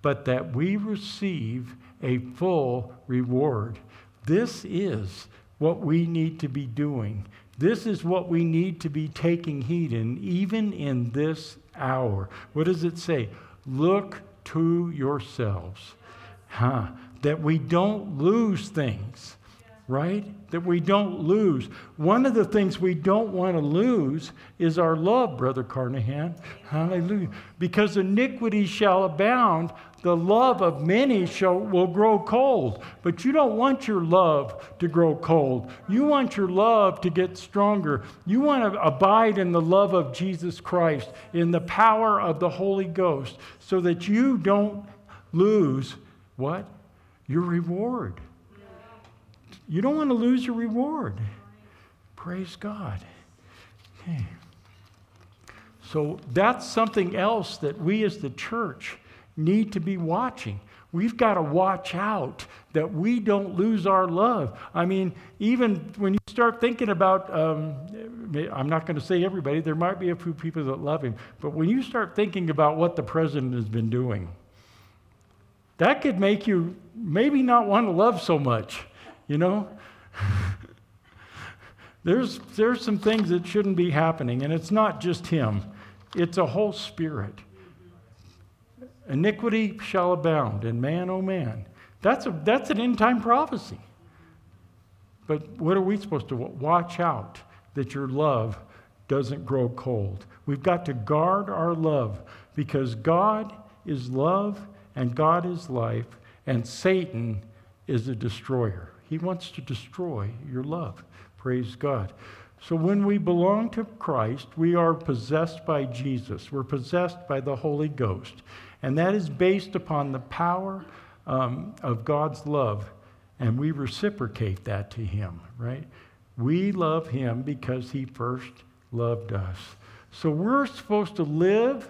but that we receive a full reward. This is what we need to be doing. This is what we need to be taking heed in, even in this hour. What does it say? Look to yourselves. Huh? That we don't lose things right? That we don't lose. One of the things we don't want to lose is our love, Brother Carnahan. Hallelujah. Because iniquity shall abound, the love of many shall, will grow cold. But you don't want your love to grow cold. You want your love to get stronger. You want to abide in the love of Jesus Christ, in the power of the Holy Ghost, so that you don't lose what? Your reward. You don't want to lose your reward. Praise God. Okay. So that's something else that we as the church need to be watching. We've got to watch out that we don't lose our love. I mean, even when you start thinking about, um, I'm not going to say everybody, there might be a few people that love him, but when you start thinking about what the president has been doing, that could make you maybe not want to love so much. You know? there's, there's some things that shouldn't be happening, and it's not just him, it's a whole spirit. Iniquity shall abound, and man, oh man. That's, a, that's an end time prophecy. But what are we supposed to watch out that your love doesn't grow cold? We've got to guard our love because God is love and God is life, and Satan is a destroyer. He wants to destroy your love. Praise God. So when we belong to Christ, we are possessed by Jesus. We're possessed by the Holy Ghost. And that is based upon the power um, of God's love. And we reciprocate that to Him, right? We love Him because He first loved us. So we're supposed to live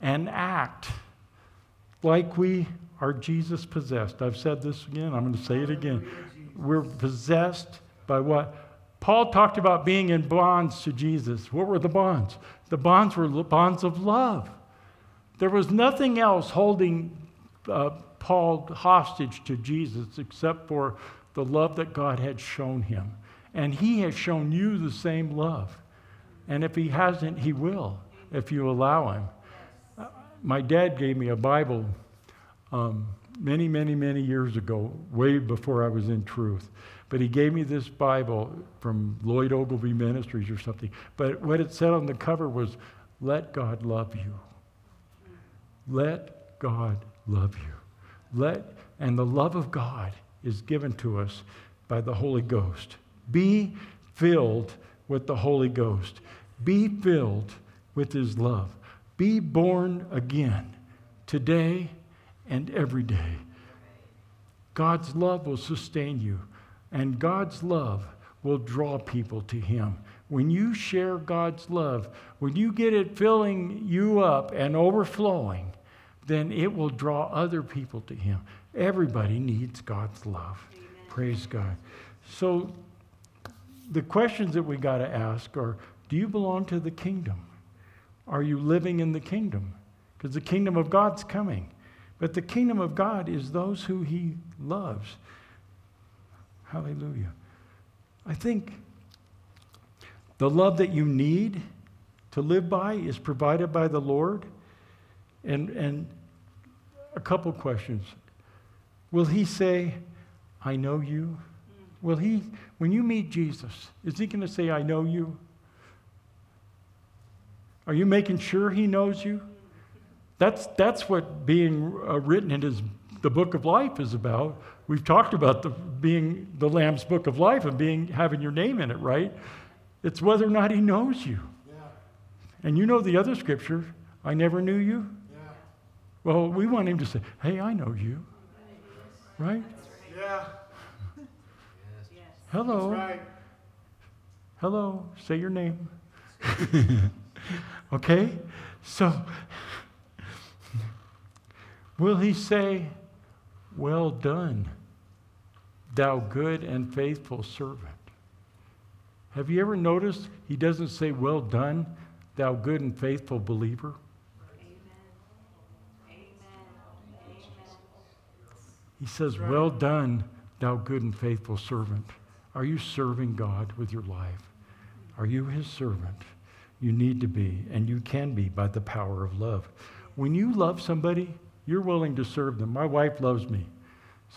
and act like we are Jesus possessed? I've said this again, I'm going to say it again. We're possessed by what? Paul talked about being in bonds to Jesus. What were the bonds? The bonds were bonds of love. There was nothing else holding uh, Paul hostage to Jesus except for the love that God had shown him. And he has shown you the same love. And if he hasn't, he will, if you allow him. My dad gave me a Bible um, many, many, many years ago, way before I was in truth. But he gave me this Bible from Lloyd Ogilvie Ministries or something. But what it said on the cover was, Let God love you. Let God love you. Let, and the love of God is given to us by the Holy Ghost. Be filled with the Holy Ghost. Be filled with His love. Be born again today and every day. God's love will sustain you, and God's love will draw people to Him. When you share God's love, when you get it filling you up and overflowing, then it will draw other people to Him. Everybody needs God's love. Amen. Praise God. So, the questions that we got to ask are Do you belong to the kingdom? Are you living in the kingdom? Because the kingdom of God's coming. But the kingdom of God is those who he loves. Hallelujah. I think the love that you need to live by is provided by the Lord. And, and a couple questions. Will he say, I know you? Will he, when you meet Jesus, is he going to say, I know you? Are you making sure he knows you? That's, that's what being uh, written in his, the book of life is about. We've talked about the, being the Lamb's book of life and being, having your name in it, right? It's whether or not he knows you. Yeah. And you know the other scripture, I never knew you. Yeah. Well, we want him to say, hey, I know you. Right? Yeah. Hello. Right. Hello. Say your name. okay? So Will he say, Well done, thou good and faithful servant? Have you ever noticed he doesn't say, Well done, thou good and faithful believer? Amen. Amen. He says, Well done, thou good and faithful servant. Are you serving God with your life? Are you his servant? You need to be, and you can be by the power of love. When you love somebody, you're willing to serve them. My wife loves me.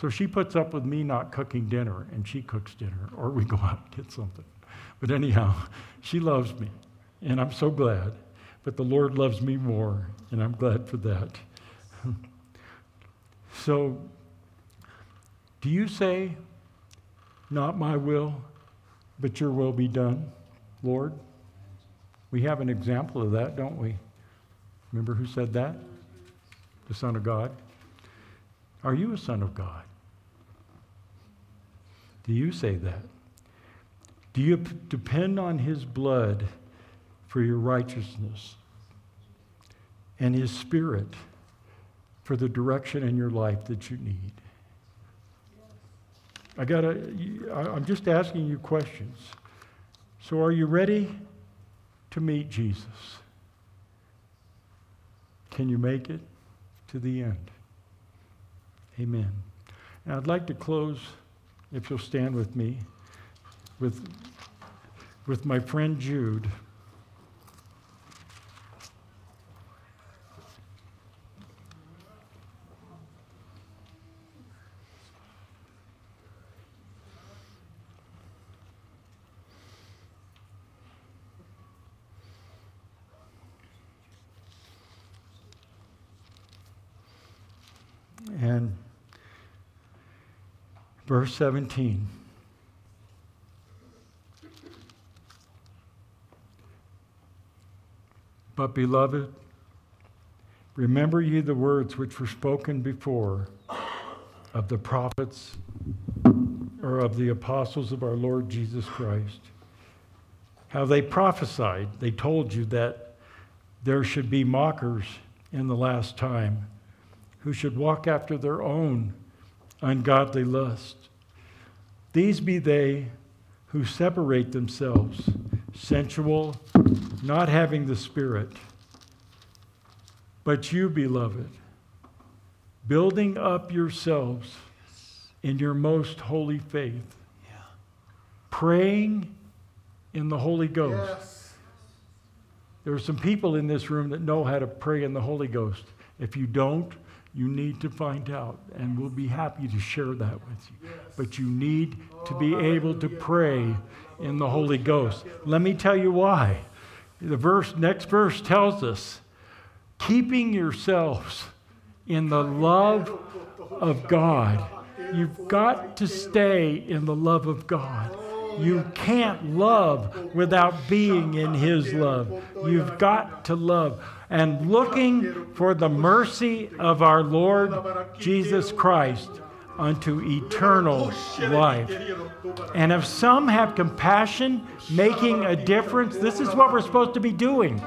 So she puts up with me not cooking dinner, and she cooks dinner, or we go out and get something. But anyhow, she loves me, and I'm so glad. But the Lord loves me more, and I'm glad for that. so, do you say, Not my will, but your will be done, Lord? We have an example of that, don't we? Remember who said that? The Son of God. Are you a son of God? Do you say that? Do you p- depend on His blood for your righteousness and His Spirit for the direction in your life that you need? I gotta, I'm just asking you questions. So, are you ready to meet Jesus? Can you make it to the end? Amen. And I'd like to close, if you'll stand with me, with, with my friend Jude. And verse 17. But, beloved, remember ye the words which were spoken before of the prophets or of the apostles of our Lord Jesus Christ. How they prophesied, they told you that there should be mockers in the last time who should walk after their own ungodly lust. These be they who separate themselves, sensual, not having the Spirit. But you, beloved, building up yourselves in your most holy faith, Yeah. praying in the Holy Ghost. Yes. There are some people in this room that know how to pray in the Holy Ghost. If you don't, you need to find out, and we'll be happy to share that with you. But you need to be oh, able to pray in the Holy Ghost. Let me tell you why. The verse, next verse tells us, keeping yourselves in the love of God. You've got to stay in the love of God. You can't love without being in His love. You've got to love. And looking for the mercy of our Lord Jesus Christ unto eternal life. And if some have compassion, making a difference, this is what we're supposed to be doing.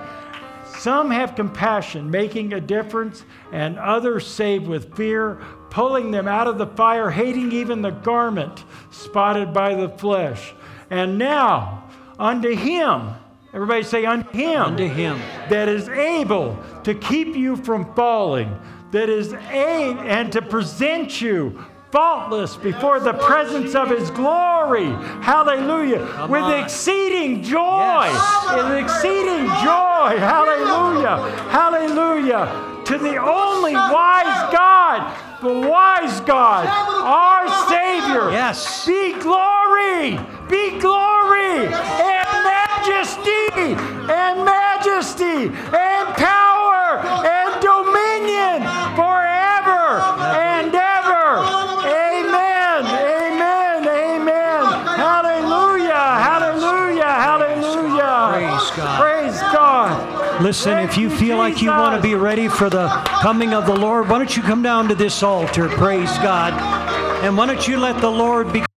Some have compassion, making a difference, and others save with fear, pulling them out of the fire, hating even the garment spotted by the flesh. And now, unto him, everybody say, unto him, Unto him. that is able to keep you from falling, that is able and to present you faultless before the presence of his glory. Hallelujah. Come With on. exceeding joy. Yes. With exceeding joy. Hallelujah. Hallelujah. To the only wise God, the wise God, our Savior. Yes. Be glory, be glory, and majesty, and majesty, and power, and dominion forever and ever. Amen, amen, amen. Hallelujah, hallelujah, hallelujah. Praise God. Praise God. Listen, if you feel like you want to be ready for the coming of the Lord, why don't you come down to this altar? Praise God. And why don't you let the Lord begin?